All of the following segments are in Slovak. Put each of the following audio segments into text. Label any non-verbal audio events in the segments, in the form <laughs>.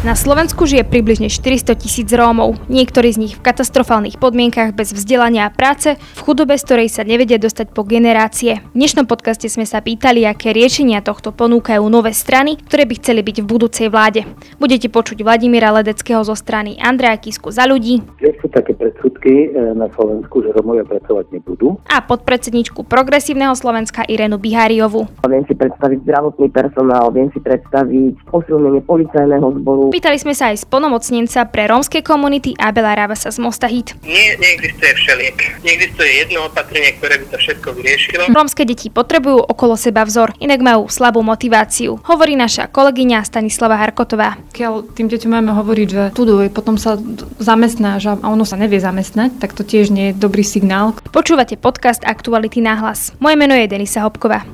Na Slovensku žije približne 400 tisíc Rómov, niektorí z nich v katastrofálnych podmienkach bez vzdelania a práce, v chudobe, z ktorej sa nevedia dostať po generácie. V dnešnom podcaste sme sa pýtali, aké riešenia tohto ponúkajú nové strany, ktoré by chceli byť v budúcej vláde. Budete počuť Vladimíra Ledeckého zo strany Andreja Kisku za ľudí. sú také predsudky e, na Slovensku, že Rómovia pracovať nebudú. A podpredsedničku Progresívneho Slovenska Irenu Biháriovu. Viem si predstaviť zdravotný personál, viem si predstaviť posilnenie policajného zboru, Pýtali sme sa aj splnomocnenca pre rómske komunity Abela Ravasa z Mosta Hit. Nie, neexistuje všeliek. Neexistuje jedno opatrenie, ktoré by to všetko vyriešilo. Rómske deti potrebujú okolo seba vzor, inak majú slabú motiváciu, hovorí naša kolegyňa Stanislava Harkotová. Keď tým deťom máme hovoriť, že tuduj, potom sa zamestnáš a ono sa nevie zamestnať, tak to tiež nie je dobrý signál. Počúvate podcast Aktuality na hlas. Moje meno je Denisa Hopková.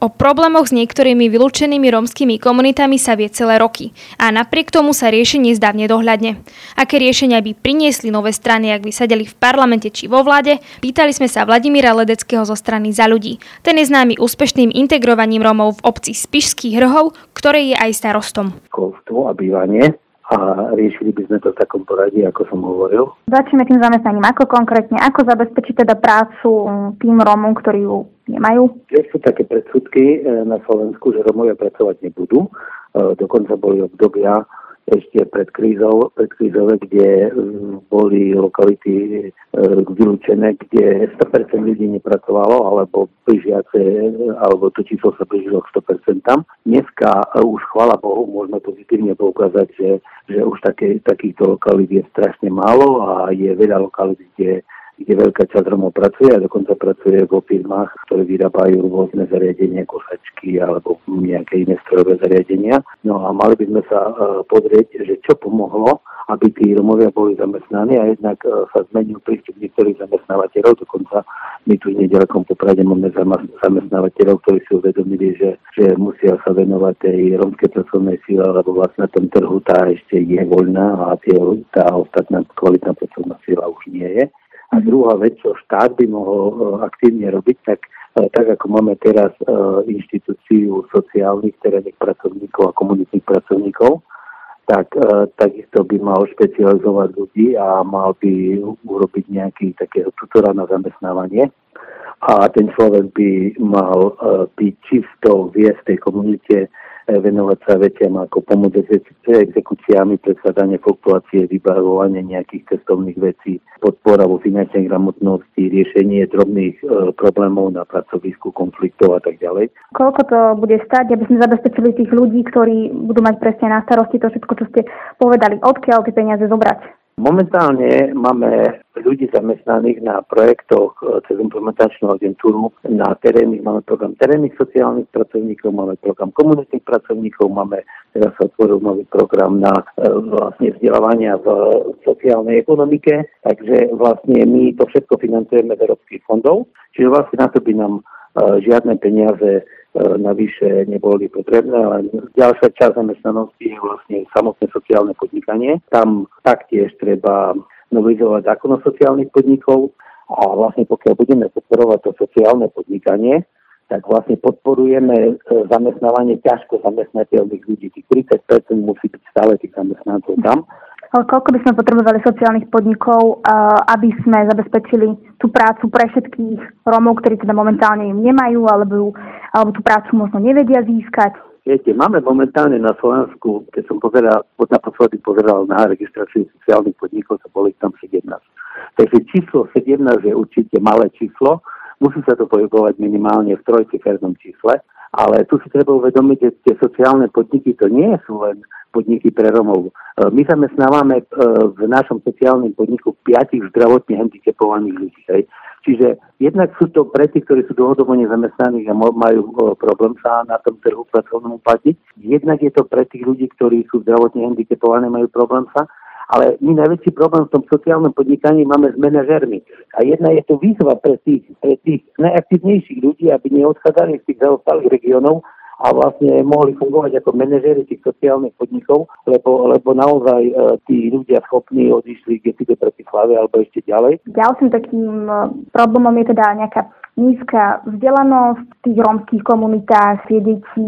O problémoch s niektorými vylúčenými rómskymi komunitami sa vie celé roky a napriek tomu sa riešenie zdá nedohľadne. Aké riešenia by priniesli nové strany, ak by sedeli v parlamente či vo vláde, pýtali sme sa Vladimíra Ledeckého zo strany za ľudí. Ten je známy úspešným integrovaním Rómov v obci Spišských hrhov, ktorej je aj starostom. Školstvo a bývanie a riešili by sme to v takom poradí, ako som hovoril. Začneme tým zamestnaním. Ako konkrétne, ako zabezpečiť teda prácu tým Rómom, ktorí ju nemajú? Tiež sú také predsudky e, na Slovensku, že Rómovia pracovať nebudú. E, dokonca boli obdobia, ešte pred krízou, pred krízové, kde mm, boli lokality e, vylúčené, kde 100% ľudí nepracovalo, alebo blížiace, alebo to číslo sa blížilo k 100%. Dneska e, už, chvala Bohu, môžeme pozitívne poukázať, že, že už také, takýchto lokalít je strašne málo a je veľa lokalít, kde kde veľká časť Romov pracuje a dokonca pracuje vo firmách, ktoré vyrábajú rôzne zariadenia, kosačky alebo nejaké iné strojové zariadenia. No a mali by sme sa uh, pozrieť, že čo pomohlo, aby tí Romovia boli zamestnaní a jednak uh, sa zmenil prístup niektorých zamestnávateľov. Dokonca my tu nedelekom poprade máme zamestnávateľov, ktorí si uvedomili, že, že musia sa venovať tej romskej pracovnej síle, lebo vlastne na tom trhu tá ešte je voľná a tie, tá ostatná kvalitná pracovná síla už nie je. A druhá vec, čo štát by mohol e, aktívne robiť, tak e, tak ako máme teraz e, inštitúciu sociálnych terénnych pracovníkov a komunitných pracovníkov, tak takisto by mal špecializovať ľudí a mal by urobiť nejaký takého tutora na zamestnávanie. A ten človek by mal byť čisto viesť tej komunite venovať sa veciam ako pomoc exekúciami, predkladanie fluktuácie, vybavovanie nejakých cestovných vecí, podpora vo finančnej gramotnosti, riešenie drobných e, problémov na pracovisku, konfliktov a tak ďalej. Koľko to bude stať, aby sme zabezpečili tých ľudí, ktorí budú mať presne na starosti to všetko, čo ste povedali, odkiaľ tie peniaze zobrať? Momentálne máme ľudí zamestnaných na projektoch e, cez implementačnú agentúru na terénnych. Máme program terénnych sociálnych pracovníkov, máme program komunitných pracovníkov, máme teraz sa otvoril nový program na e, vlastne vzdelávania v sociálnej ekonomike, takže vlastne my to všetko financujeme z európskych fondov, čiže vlastne na to by nám e, žiadne peniaze navyše neboli potrebné, ale ďalšia časť zamestnanosti je vlastne samotné sociálne podnikanie. Tam taktiež treba novelizovať zákon o sociálnych podnikov a vlastne pokiaľ budeme podporovať to sociálne podnikanie, tak vlastne podporujeme e, zamestnávanie ťažko zamestnateľných ľudí. Tých 30% musí byť stále tých zamestnancov tam koľko by sme potrebovali sociálnych podnikov, aby sme zabezpečili tú prácu pre všetkých Rómov, ktorí teda momentálne im nemajú, alebo, alebo tú prácu možno nevedia získať? Viete, máme momentálne na Slovensku, keď som pozeral, naposledy pozeral na registráciu sociálnych podnikov, to boli tam 17. Takže číslo 17 je určite malé číslo, musí sa to pohybovať minimálne v trojcifernom čísle, ale tu si treba uvedomiť, že tie sociálne podniky to nie sú len podniky pre Romov. E, my zamestnávame e, v našom sociálnom podniku piatich zdravotne handicapovaných ľudí. Hej. Čiže jednak sú to pre tých, ktorí sú dlhodobo nezamestnaní a majú e, problém sa na tom trhu pracovnom uplatniť. Jednak je to pre tých ľudí, ktorí sú zdravotne handicapovaní, majú problém sa. Ale my najväčší problém v tom sociálnom podnikaní máme s manažermi. A jedna je to výzva pre tých, pre tých najaktívnejších ľudí, aby neodchádzali z tých zaostalých regiónov, a vlastne mohli fungovať ako manažery tých sociálnych podnikov, lebo, lebo naozaj e, tí ľudia schopní odišli kde si do Bratislave alebo ešte ďalej. Ďalším takým e, problémom je teda nejaká nízka vzdelanosť v tých rómskych komunitách, tie deti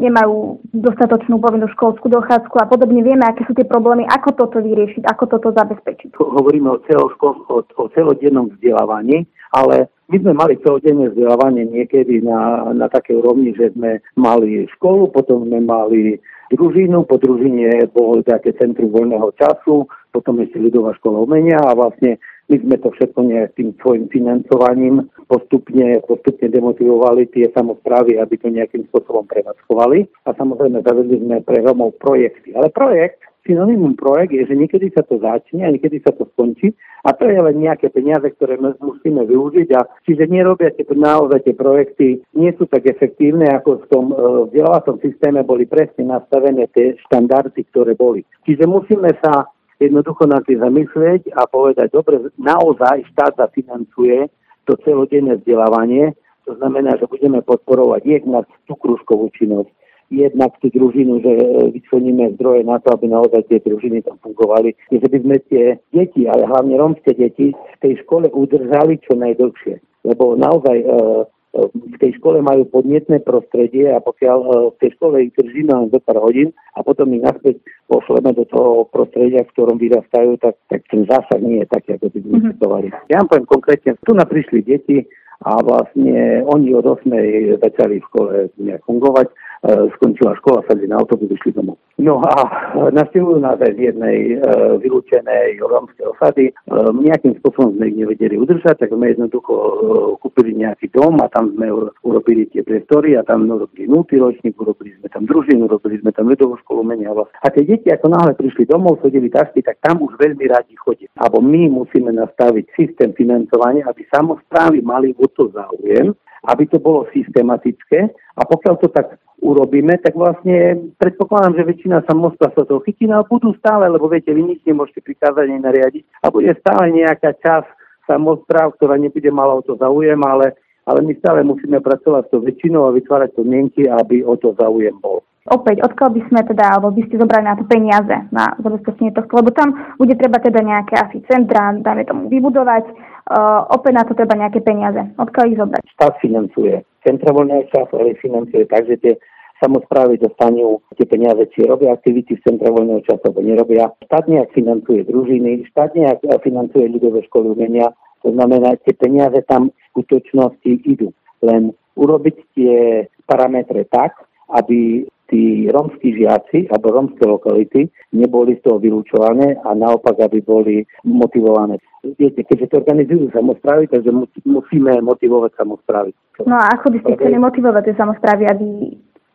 nemajú dostatočnú povinnú školskú dochádzku a podobne. Vieme, aké sú tie problémy, ako toto vyriešiť, ako toto zabezpečiť. Hovoríme o, celoškol, o, o celodennom vzdelávaní, ale my sme mali celodenné vzdelávanie niekedy na, na také úrovni, že sme mali školu, potom sme mali družinu, po družine bolo také centrum voľného času, potom ešte ľudová škola umenia a vlastne my sme to všetko tým svojim financovaním postupne, postupne demotivovali tie samozprávy, aby to nejakým spôsobom prevádzkovali. A samozrejme zavedli sme pre Romov projekty. Ale projekt, synonymum projekt je, že niekedy sa to začne a niekedy sa to skončí a to je len nejaké peniaze, ktoré musíme využiť a čiže nerobia tie naozaj tie projekty, nie sú tak efektívne, ako v tom e, vzdelávacom systéme boli presne nastavené tie štandardy, ktoré boli. Čiže musíme sa jednoducho na tým zamyslieť a povedať, dobre, naozaj štát zafinancuje to celodenné vzdelávanie, to znamená, že budeme podporovať jednak tú krúžkovú činnosť, jednak tú družinu, že vyčleníme zdroje na to, aby naozaj tie družiny tam fungovali. Že by sme tie deti, ale hlavne rómske deti, v tej škole udržali čo najdlhšie. Lebo naozaj e, v tej škole majú podnetné prostredie a pokiaľ e, v tej škole ich držíme len zo pár hodín a potom ich naspäť pošleme do toho prostredia, v ktorom vyrastajú, tak, tak ten zásah nie je taký, ako by sme mm-hmm. Ja vám poviem konkrétne, tu na prišli deti a vlastne oni od 8. začali v škole fungovať skončila škola, sadli na autobus, vyšli domov. No a navštevujú nás aj z jednej e, vylúčenej rómskej osady. E, nejakým spôsobom sme ich nevedeli udržať, tak sme jednoducho e, kúpili nejaký dom a tam sme urobili tie priestory a tam urobili nultý ročník, urobili sme tam družinu, urobili sme tam ľudovú školu menia vlast. A tie deti, ako náhle prišli domov, sedeli tašky, tak tam už veľmi radi chodí. Abo my musíme nastaviť systém financovania, aby samozprávy mali o to záujem, aby to bolo systematické a pokiaľ to tak urobíme, tak vlastne predpokladám, že väčšina samozpráv sa toho chytí no a budú stále, lebo viete, vy nič nemôžete prikázať ani nariadiť. A bude stále nejaká časť samozpráv, ktorá nebude mala o to záujem, ale, ale my stále musíme pracovať s tou väčšinou a vytvárať podmienky, aby o to záujem bol opäť, odkiaľ by sme teda, alebo by ste zobrali na to peniaze na zabezpečenie tohto, lebo tam bude treba teda nejaké asi centra, dajme tomu vybudovať, uh, opäť na to treba nejaké peniaze. Odkiaľ ich zobrať? Štát financuje. Centra voľného času, ale financuje tak, že tie samozprávy dostanú tie peniaze, či robia aktivity v centra voľného času, alebo nerobia. Štát nejak financuje družiny, štát nejak financuje ľudové školy umenia, to znamená, tie peniaze tam v skutočnosti idú. Len urobiť tie parametre tak, aby tí rómsky žiaci alebo rómske lokality neboli z toho vylúčované a naopak, aby boli motivované. Viete, keďže to organizujú samozprávy, takže musíme motivovať samozprávy. No a ako by ste chceli motivovať tie samozprávy, aby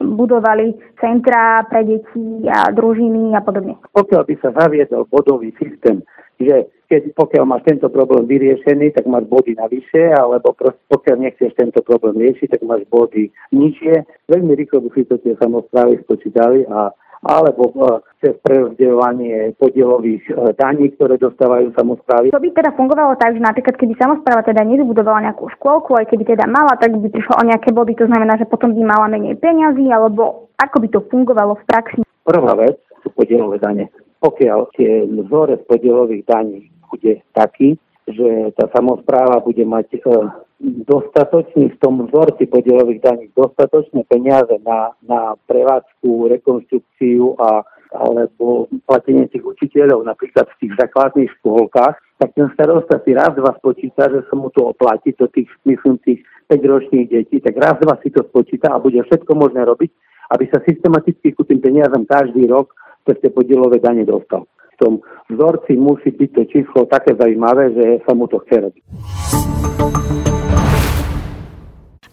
budovali centrá pre deti a družiny a podobne? Pokiaľ by sa zaviedol bodový systém, že keď, pokiaľ máš tento problém vyriešený, tak máš body navyše, alebo pokiaľ nechceš tento problém riešiť, tak máš body nižšie. Veľmi rýchlo by si to tie samozprávy spočítali a alebo e, cez prerozdeľovanie podielových e, daní, ktoré dostávajú samozprávy. To by teda fungovalo tak, že napríklad keby samozpráva teda nevybudovala nejakú škôlku, aj keby teda mala, tak by prišlo o nejaké body, to znamená, že potom by mala menej peňazí, alebo ako by to fungovalo v praxi? Prvá vec sú podielové dane pokiaľ tie vzorec podielových daní bude taký, že tá samozpráva bude mať e, dostatočný v tom vzorci podielových daní dostatočné peniaze na, na prevádzku, rekonstrukciu a alebo platenie tých učiteľov napríklad v tých základných škôlkach, tak ten starosta si raz, dva spočíta, že sa mu to oplatí do tých, myslím, tých 5-ročných detí, tak raz, dva si to spočíta a bude všetko možné robiť, aby sa systematicky ku tým peniazom každý rok cez tie podielové dane dostal. V tom vzorci musí byť to číslo také zaujímavé, že sa mu to chce robiť.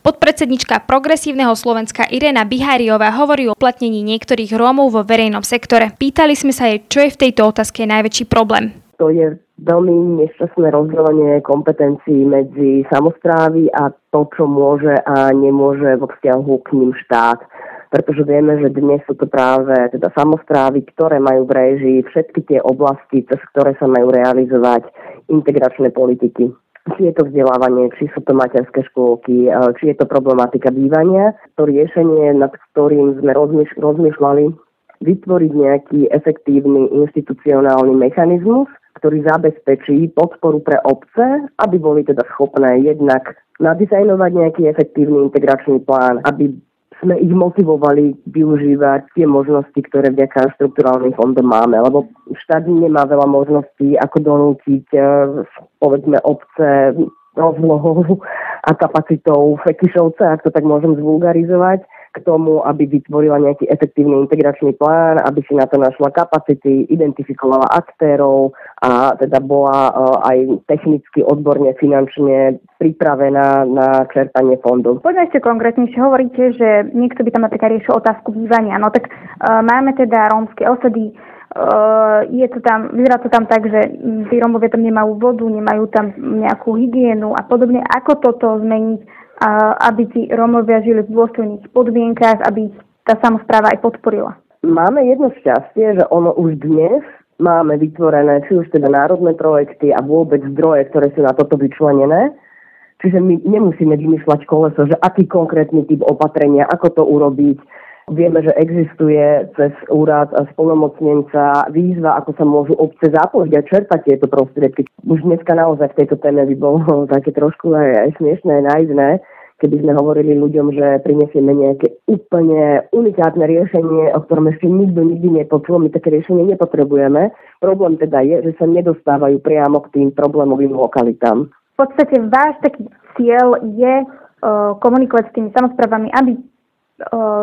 Podpredsednička Progresívneho Slovenska Irena Biháriová hovorí o platnení niektorých Rómov vo verejnom sektore. Pýtali sme sa jej, čo je v tejto otázke najväčší problém. To je veľmi nešťastné rozdelenie kompetencií medzi samozprávy a to, čo môže a nemôže vo vzťahu k ním štát pretože vieme, že dnes sú to práve teda samozprávy, ktoré majú v réžii všetky tie oblasti, cez ktoré sa majú realizovať integračné politiky. Či je to vzdelávanie, či sú to materské škôlky, či je to problematika bývania. To riešenie, nad ktorým sme rozmýšľali, vytvoriť nejaký efektívny institucionálny mechanizmus, ktorý zabezpečí podporu pre obce, aby boli teda schopné jednak nadizajnovať nejaký efektívny integračný plán, aby sme ich motivovali využívať tie možnosti, ktoré vďaka štruktúrálnym fondom máme, lebo štát nemá veľa možností, ako donútiť eh, povedzme obce rozlohou a kapacitou Fekišovca, ak to tak môžem zvulgarizovať k tomu, aby vytvorila nejaký efektívny integračný plán, aby si na to našla kapacity, identifikovala aktérov a teda bola uh, aj technicky, odborne, finančne pripravená na čerpanie fondov. Poďme ešte konkrétnejšie. Hovoríte, že niekto by tam napríklad riešil otázku bývania. No tak uh, máme teda rómske osady, Uh, je to tam, vyzerá to tam tak, že tí Rómovia tam nemajú vodu, nemajú tam nejakú hygienu a podobne. Ako toto zmeniť aby tí Rómovia žili v dôstojných podmienkách, aby tá samozpráva aj podporila. Máme jedno šťastie, že ono už dnes máme vytvorené či už teda národné projekty a vôbec zdroje, ktoré sú na toto vyčlenené. Čiže my nemusíme vymýšľať koleso, že aký konkrétny typ opatrenia, ako to urobiť. Vieme, že existuje cez úrad spolnomocnenca výzva, ako sa môžu obce zapojiť a čerpať tieto prostriedky. Už dneska naozaj v tejto téme by bolo <laughs> také trošku aj, aj smiešné, naivné, keby sme hovorili ľuďom, že prinesieme nejaké úplne unikátne riešenie, o ktorom ešte nikto nikdy nepočul, my také riešenie nepotrebujeme. Problém teda je, že sa nedostávajú priamo k tým problémovým lokalitám. V podstate váš taký cieľ je uh, komunikovať s tými samozprávami, aby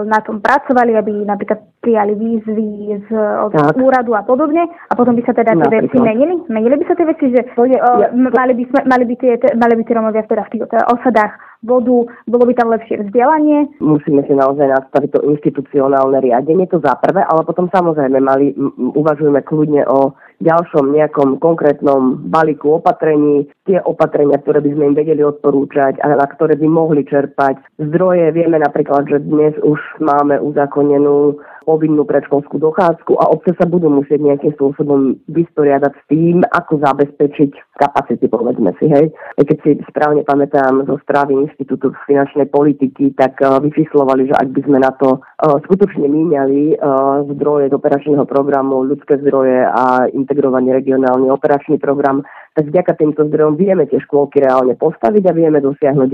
na tom pracovali, aby napríklad prijali výzvy z, od tak. úradu a podobne a potom by sa teda tie veci menili? Menili by sa tie veci, že o, ja, mali, by sme, mali, by tie, mali by tie Romovia teda v tých osadách vodu, bolo by tam lepšie vzdelanie? Musíme si naozaj nastaviť to institucionálne riadenie, to za prvé, ale potom samozrejme mali, uvažujeme kľudne o ďalšom nejakom konkrétnom balíku opatrení, tie opatrenia, ktoré by sme im vedeli odporúčať a na ktoré by mohli čerpať zdroje. Vieme napríklad, že dnes už máme uzakonenú povinnú predškolskú dochádzku a obce sa budú musieť nejakým spôsobom vysporiadať s tým, ako zabezpečiť kapacity, povedzme si, hej. Keď si správne pamätám zo správy Inštitútu finančnej politiky, tak uh, vyčíslovali, že ak by sme na to uh, skutočne míňali uh, zdroje z operačného programu, ľudské zdroje a integrovaný regionálny operačný program, tak vďaka týmto zdrojom vieme tie škôlky reálne postaviť a vieme dosiahnuť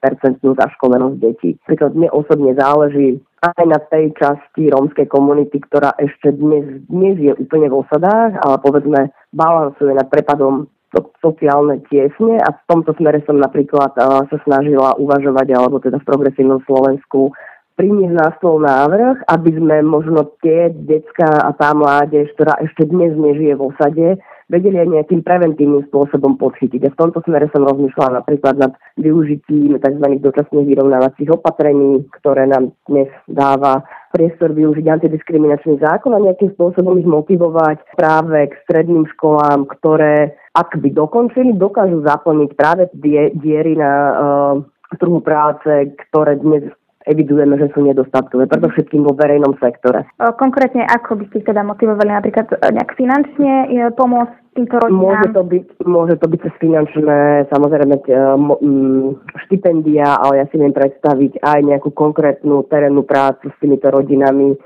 90% zaškolenosť detí. Príklad mne osobne záleží aj na tej časti rómskej komunity, ktorá ešte dnes, dnes je úplne v osadách, ale povedzme balansuje nad prepadom sociálne tiesne a v tomto smere som napríklad uh, sa snažila uvažovať, alebo teda v progresívnom Slovensku priniesť na stôl návrh, aby sme možno tie detská a tá mládež, ktorá ešte dnes nežije v osade, vedeli aj nejakým preventívnym spôsobom podchytiť. A v tomto smere som rozmýšľala napríklad nad využitím tzv. dočasných vyrovnávacích opatrení, ktoré nám dnes dáva priestor využiť antidiskriminačný zákon a nejakým spôsobom ich motivovať práve k stredným školám, ktoré ak by dokončili, dokážu zaplniť práve die, diery na uh, trhu práce, ktoré dnes evidujeme, že sú nedostatkové, predovšetkým vo verejnom sektore. Konkrétne ako by ste teda motivovali napríklad e, nejak finančne e, pomôcť týmto rodinám? Môže to byť, môže to byť cez finančné, samozrejme e, štipendia, ale ja si viem predstaviť aj nejakú konkrétnu terénnu prácu s týmito rodinami.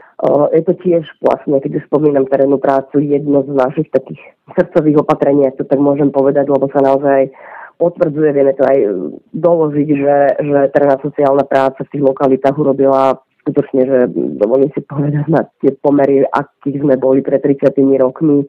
Je to tiež vlastne, keď už spomínam terénnu prácu, jedno z našich takých srdcových opatrení, ak to tak môžem povedať, lebo sa naozaj potvrdzuje, vieme to aj doložiť, že, že teda sociálna práca v tých lokalitách urobila skutočne, že dovolím si povedať na tie pomery, akých sme boli pred 30 rokmi,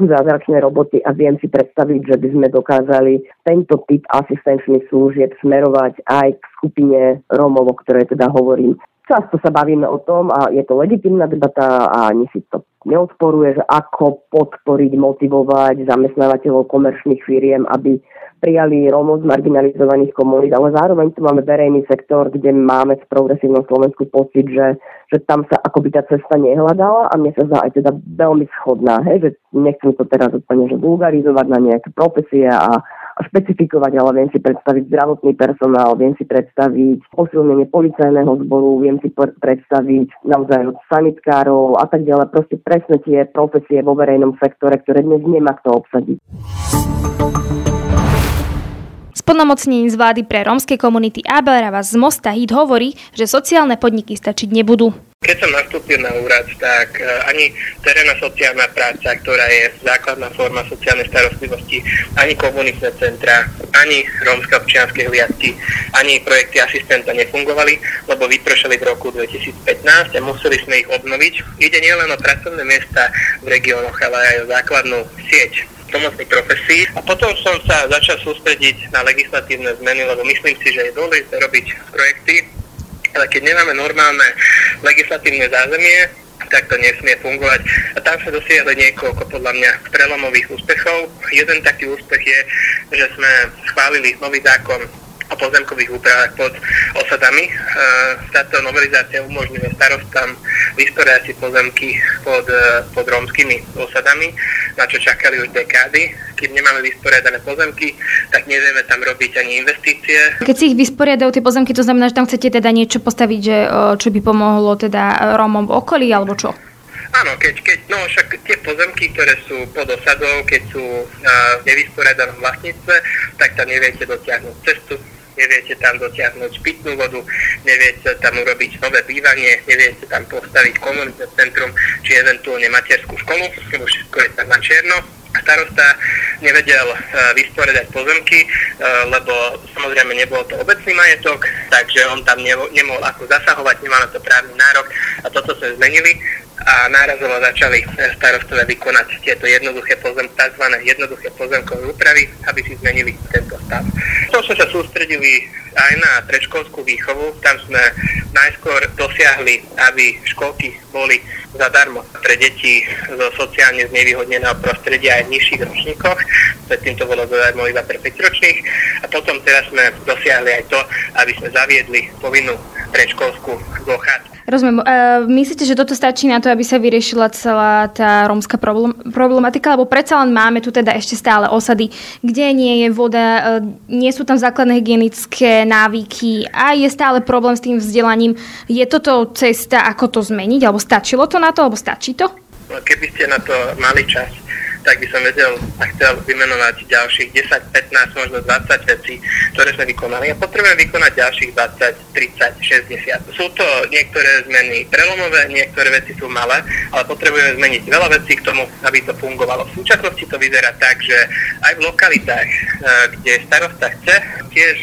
ku zázračnej roboty a viem si predstaviť, že by sme dokázali tento typ asistenčných služieb smerovať aj k skupine Rómov, o ktorej teda hovorím. Často sa bavíme o tom a je to legitimná debata a ani si to neodporuje, že ako podporiť, motivovať zamestnávateľov komerčných firiem, aby prijali Rómov z marginalizovaných komunít, ale zároveň tu máme verejný sektor, kde máme v progresívnom Slovensku pocit, že, že tam sa akoby tá cesta nehľadala a mne sa zdá aj teda veľmi schodná, hej, že nechcem to teraz úplne že vulgarizovať na nejaké profesie a, špecifikovať, ale viem si predstaviť zdravotný personál, viem si predstaviť posilnenie policajného zboru, viem si predstaviť naozaj od sanitkárov a tak ďalej, proste presne tie profesie vo verejnom sektore, ktoré dnes nemá kto obsadiť. Splnomocnení z vlády pre rómske komunity Abel z Mosta Hit hovorí, že sociálne podniky stačiť nebudú. Keď som nastúpil na úrad, tak e, ani terénna sociálna práca, ktorá je základná forma sociálnej starostlivosti, ani komunitné centra, ani rómske občianske hliadky, ani projekty asistenta nefungovali, lebo vypršali v roku 2015 a museli sme ich obnoviť. Ide nielen o pracovné miesta v regiónoch, ale aj o základnú sieť pomocných profesí. A potom som sa začal sústrediť na legislatívne zmeny, lebo myslím si, že je dôležité robiť projekty, ale keď nemáme normálne legislatívne zázemie, tak to nesmie fungovať. A tam sa dosiahli niekoľko podľa mňa prelomových úspechov. Jeden taký úspech je, že sme schválili nový zákon o pozemkových úpravách pod osadami. E, táto novelizácia umožňuje starostám vysporiadať si pozemky pod, e, pod rómskymi osadami, na čo čakali už dekády. Keď nemáme vysporiadané pozemky, tak nevieme tam robiť ani investície. Keď si ich vysporiadajú tie pozemky, to znamená, že tam chcete teda niečo postaviť, že, čo by pomohlo teda Rómom v okolí, alebo čo? Áno, keď, keď, no však tie pozemky, ktoré sú pod osadou, keď sú uh, v nevysporiadanom vlastníctve, tak tam neviete dotiahnuť cestu, neviete tam dotiahnuť pitnú vodu, neviete tam urobiť nové bývanie, neviete tam postaviť komunitné centrum, či eventuálne materskú školu, lebo všetko je tam na čierno. Starosta nevedel uh, vysporiadať pozemky, uh, lebo samozrejme nebol to obecný majetok, takže on tam nemohol, ako zasahovať, nemal na to právny nárok a toto sme zmenili a nárazovo začali starostové vykonať tieto jednoduché pozem, tzv. jednoduché pozemkové úpravy, aby si zmenili tento stav. To sme sa sústredili aj na predškolskú výchovu. Tam sme najskôr dosiahli, aby školky boli zadarmo pre deti zo sociálne znevýhodneného prostredia aj v nižších ročníkoch. Predtým to bolo zadarmo iba pre 5 ročných. A potom teraz sme dosiahli aj to, aby sme zaviedli povinnú predškolskú dochádzku Rozumiem. Uh, myslíte, že toto stačí na to, aby sa vyriešila celá tá rómska problem, problematika? Lebo predsa len máme tu teda ešte stále osady, kde nie je voda, uh, nie sú tam základné hygienické návyky a je stále problém s tým vzdelaním. Je toto cesta, ako to zmeniť? Alebo stačilo to na to? Alebo stačí to? Keby ste na to mali čas, tak by som vedel a chcel vymenovať ďalších 10, 15, možno 20 vecí, ktoré sme vykonali. A potrebujem vykonať ďalších 20, 30, 60. Sú to niektoré zmeny prelomové, niektoré veci sú malé, ale potrebujeme zmeniť veľa vecí k tomu, aby to fungovalo. V súčasnosti to vyzerá tak, že aj v lokalitách, eh, kde starosta chce, tiež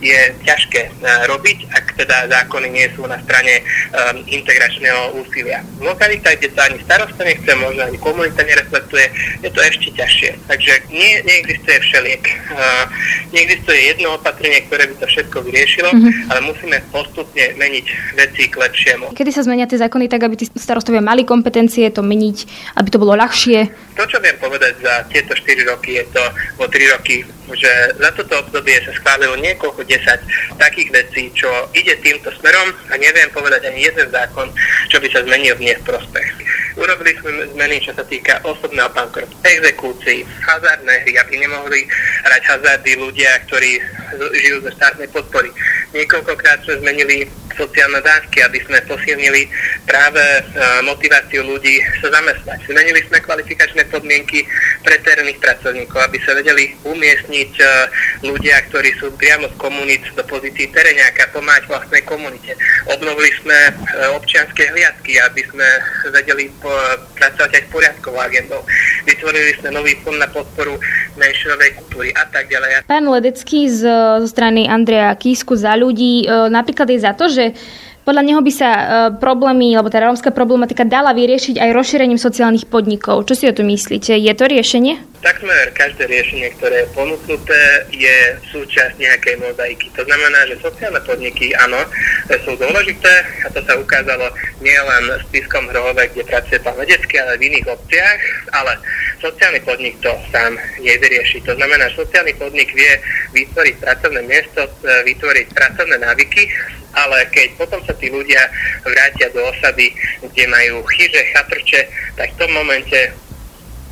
je ťažké eh, robiť, ak teda zákony nie sú na strane um, integračného úsilia. V lokalitách, kde to ani starosta nechce, možno ani komunita nereflektuje, je to ešte ťažšie. Takže nie, neexistuje všeliek. Uh, neexistuje jedno opatrenie, ktoré by to všetko vyriešilo, mm-hmm. ale musíme postupne meniť veci k lepšiemu. Kedy sa zmenia tie zákony tak, aby tí starostovia mali kompetencie to meniť, aby to bolo ľahšie? To, čo viem povedať za tieto 4 roky, je to o 3 roky, že za toto obdobie sa schválilo niekoľko desať takých vecí, čo ide týmto smerom a neviem povedať ani jeden zákon, čo by sa zmenil v prospech. Urobili sme zmeny, čo sa týka osobného bankrotu, exekúcií, hazardné hry, aby nemohli hrať hazardy ľudia, ktorí žijú zo štátnej podpory. Niekoľkokrát sme zmenili sociálne dávky, aby sme posilnili práve e, motiváciu ľudí sa zamestnať. Zmenili sme kvalifikačné podmienky pre terénnych pracovníkov, aby sa vedeli umiestniť e, ľudia, ktorí sú priamo z komunít do pozícií teréňáka, pomáhať vlastnej komunite. Obnovili sme e, občianské hliadky, aby sme vedeli pracovať aj s poriadkovou agendou. Vytvorili sme nový fond na podporu menšinovej kultúry a tak ďalej. Pán Ledecký zo strany Andreja Kísku za ľudí napríklad je za to, že podľa neho by sa e, problémy, alebo tá rómska problematika dala vyriešiť aj rozšírením sociálnych podnikov. Čo si o to myslíte? Je to riešenie? Takmer každé riešenie, ktoré je ponúknuté, je súčasť nejakej mozaiky. To znamená, že sociálne podniky, áno, sú dôležité a to sa ukázalo nielen s Piskom Hrohové, kde pracuje pán Vedecký, ale v iných obciach, ale sociálny podnik to sám nevyrieši. To znamená, že sociálny podnik vie vytvoriť pracovné miesto, e, vytvoriť pracovné návyky, ale keď potom sa tí ľudia vrátia do osady, kde majú chyže, chatrče, tak v tom momente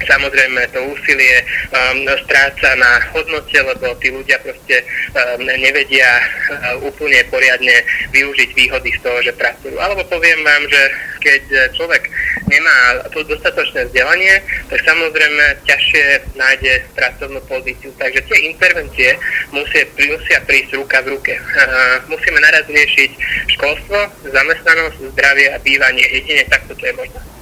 samozrejme to úsilie um, stráca na hodnote, lebo tí ľudia proste um, nevedia uh, úplne poriadne využiť výhody z toho, že pracujú. Alebo poviem vám, že keď človek nemá to dostatočné vzdelanie, tak samozrejme ťažšie nájde pracovnú pozíciu. Takže tie intervencie musia, musia prísť ruka v ruke. Uh, musíme naraz riešiť školstvo, zamestnanosť, zdravie a bývanie. Jedine takto to je možné.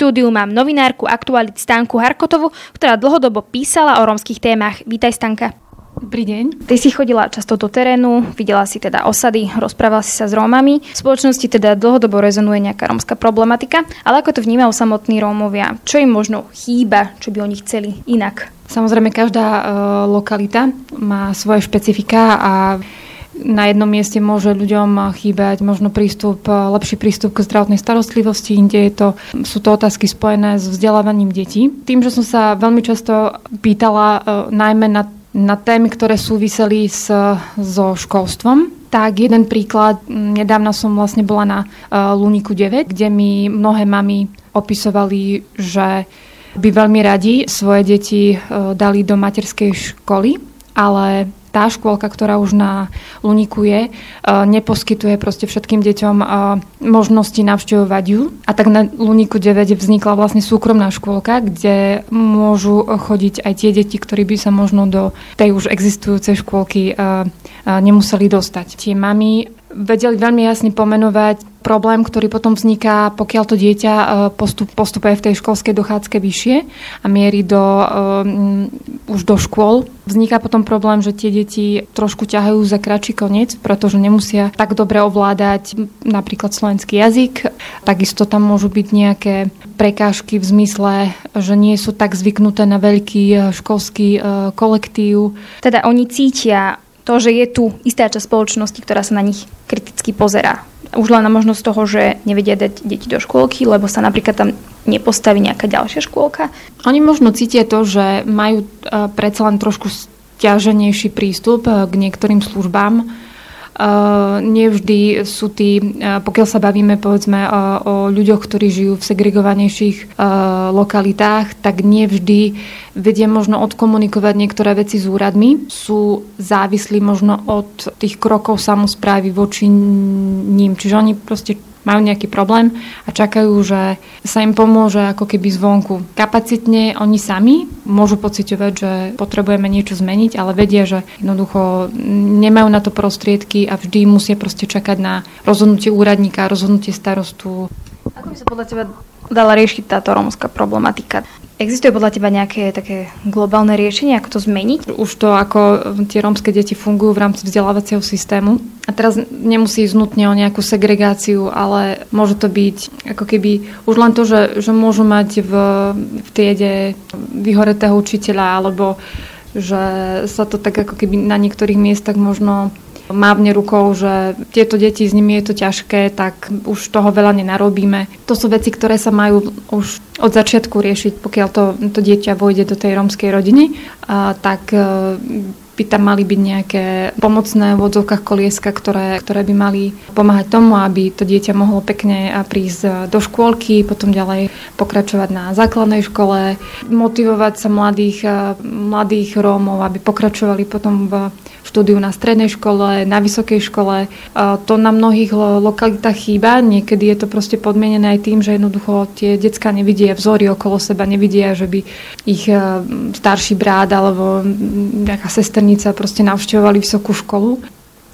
Štúdiu mám novinárku aktualit Stanku Harkotovu, ktorá dlhodobo písala o rómskych témach. Vítaj Stanka. Dobrý deň. Ty si chodila často do terénu, videla si teda osady, rozprávala si sa s Rómami. V spoločnosti teda dlhodobo rezonuje nejaká rómska problematika, ale ako to vnímajú samotní Rómovia? Čo im možno chýba, čo by oni chceli inak? Samozrejme, každá e, lokalita má svoje špecifika a na jednom mieste môže ľuďom chýbať možno prístup, lepší prístup k zdravotnej starostlivosti, inde je to, sú to otázky spojené s vzdelávaním detí. Tým, že som sa veľmi často pýtala e, najmä na, na témy, ktoré súviseli s, so školstvom, tak jeden príklad, nedávno som vlastne bola na uh, Luniku 9, kde mi mnohé mamy opisovali, že by veľmi radi svoje deti dali do materskej školy, ale tá škôlka, ktorá už na Luniku je, e, neposkytuje proste všetkým deťom e, možnosti navštevovať ju. A tak na Luniku 9 vznikla vlastne súkromná škôlka, kde môžu chodiť aj tie deti, ktorí by sa možno do tej už existujúcej škôlky e, nemuseli dostať. Tie mami vedeli veľmi jasne pomenovať problém, ktorý potom vzniká, pokiaľ to dieťa e, postup, postupuje v tej školskej dochádzke vyššie a mierí do, um, už do škôl. Vzniká potom problém, že tie deti trošku ťahajú za kratší koniec, pretože nemusia tak dobre ovládať napríklad slovenský jazyk. Takisto tam môžu byť nejaké prekážky v zmysle, že nie sú tak zvyknuté na veľký e, školský kolektív. Teda oni cítia to, že je tu istá časť spoločnosti, ktorá sa na nich kriticky pozerá. Už len na možnosť toho, že nevedia dať deti do škôlky, lebo sa napríklad tam nepostaví nejaká ďalšia škôlka. Oni možno cítia to, že majú e, predsa len trošku stiaženejší prístup e, k niektorým službám, nevždy sú tí, pokiaľ sa bavíme povedzme o ľuďoch, ktorí žijú v segregovanejších lokalitách, tak nevždy vedia možno odkomunikovať niektoré veci s úradmi. Sú závislí možno od tých krokov samozprávy voči ním. Čiže oni proste majú nejaký problém a čakajú, že sa im pomôže ako keby zvonku. Kapacitne oni sami môžu pociťovať, že potrebujeme niečo zmeniť, ale vedia, že jednoducho nemajú na to prostriedky a vždy musia proste čakať na rozhodnutie úradníka, rozhodnutie starostu. Ako by sa podľa teba dala riešiť táto rómska problematika? Existuje podľa teba nejaké také globálne riešenie, ako to zmeniť? Už to, ako tie rómske deti fungujú v rámci vzdelávacieho systému. A teraz nemusí ísť nutne o nejakú segregáciu, ale môže to byť ako keby už len to, že, že môžu mať v, v triede vyhoretého učiteľa, alebo že sa to tak ako keby na niektorých miestach možno mávne rukou, že tieto deti, s nimi je to ťažké, tak už toho veľa nenarobíme. To sú veci, ktoré sa majú už od začiatku riešiť, pokiaľ to, to dieťa vojde do tej rómskej rodiny, a, tak e, by tam mali byť nejaké pomocné v odzovkách kolieska, ktoré, ktoré by mali pomáhať tomu, aby to dieťa mohlo pekne prísť do škôlky, potom ďalej pokračovať na základnej škole, motivovať sa mladých, e, mladých Rómov, aby pokračovali potom v štúdiu na strednej škole, na vysokej škole. To na mnohých lokalitách chýba. Niekedy je to proste podmienené aj tým, že jednoducho tie decka nevidia vzory okolo seba, nevidia, že by ich e, starší brat alebo nejaká sesternica proste navštevovali vysokú školu.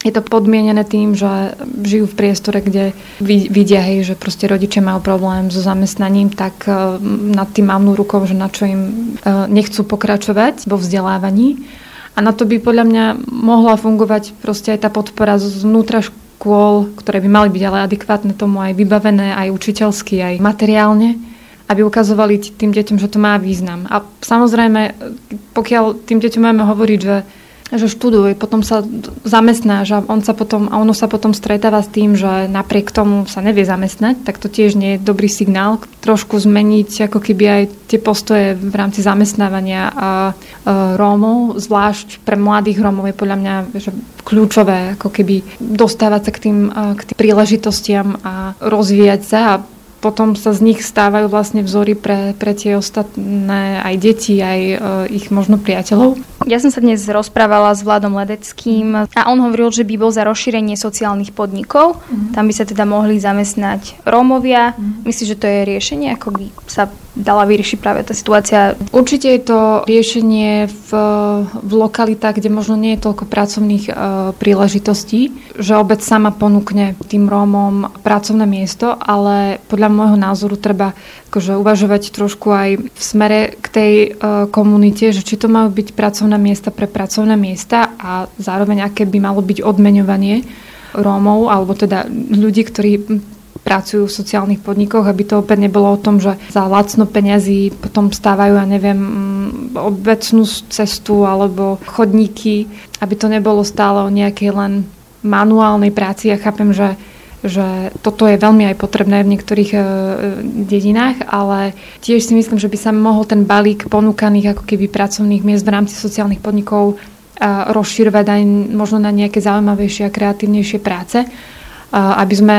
Je to podmienené tým, že žijú v priestore, kde vidia, hej, že proste rodičia majú problém so zamestnaním, tak e, nad tým mávnu rukou, že na čo im e, nechcú pokračovať vo vzdelávaní. A na to by podľa mňa mohla fungovať proste aj tá podpora znútra škôl, ktoré by mali byť ale adekvátne tomu aj vybavené, aj učiteľsky, aj materiálne, aby ukazovali tým deťom, že to má význam. A samozrejme, pokiaľ tým deťom máme hovoriť, že že študuje, potom sa zamestná že on sa potom, a ono sa potom stretáva s tým, že napriek tomu sa nevie zamestnať, tak to tiež nie je dobrý signál. Trošku zmeniť ako keby aj tie postoje v rámci zamestnávania a, a Rómov, zvlášť pre mladých Rómov je podľa mňa že kľúčové ako keby dostávať sa k tým, k tým príležitostiam a rozvíjať sa a potom sa z nich stávajú vlastne vzory pre, pre tie ostatné aj deti, aj e, ich možno priateľov. Ja som sa dnes rozprávala s Vladom Ledeckým a on hovoril, že by bol za rozšírenie sociálnych podnikov. Mm-hmm. Tam by sa teda mohli zamestnať Rómovia. Mm-hmm. Myslíš, že to je riešenie, ako by sa dala vyriešiť práve tá situácia? Určite je to riešenie v, v lokalitách, kde možno nie je toľko pracovných e, príležitostí, že obec sama ponúkne tým Rómom pracovné miesto, ale podľa môjho názoru treba akože uvažovať trošku aj v smere k tej e, komunite, že či to majú byť pracovné miesta pre pracovné miesta a zároveň aké by malo byť odmeňovanie Rómov, alebo teda ľudí, ktorí pracujú v sociálnych podnikoch, aby to opäť nebolo o tom, že za lacno peňazí potom stávajú, ja neviem, mm, obecnú cestu alebo chodníky, aby to nebolo stále o nejakej len manuálnej práci. Ja chápem, že že toto je veľmi aj potrebné v niektorých e, dedinách, ale tiež si myslím, že by sa mohol ten balík ponúkaných ako keby pracovných miest v rámci sociálnych podnikov e, rozširovať aj možno na nejaké zaujímavejšie a kreatívnejšie práce aby sme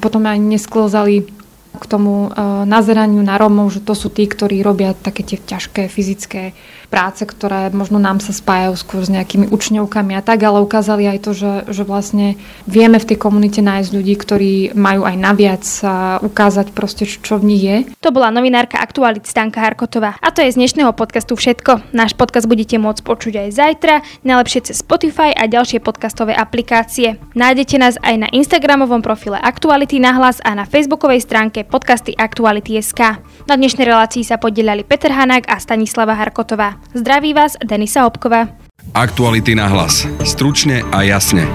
potom aj nesklzali k tomu nazeraniu na Rómov, že to sú tí, ktorí robia také tie ťažké fyzické práce, ktoré možno nám sa spájajú skôr s nejakými učňovkami a tak, ale ukázali aj to, že, že vlastne vieme v tej komunite nájsť ľudí, ktorí majú aj naviac a ukázať proste, čo v nich je. To bola novinárka Aktualit Stanka Harkotová. A to je z dnešného podcastu všetko. Náš podcast budete môcť počuť aj zajtra, najlepšie cez Spotify a ďalšie podcastové aplikácie. Nájdete nás aj na Instagramovom profile Aktuality na hlas a na facebookovej stránke podcasty Aktuality.sk. Na dnešnej relácii sa podielali Peter Hanák a Stanislava Harkotová. Zdraví vás Denisa Hopková. Aktuality na hlas. Stručne a jasne.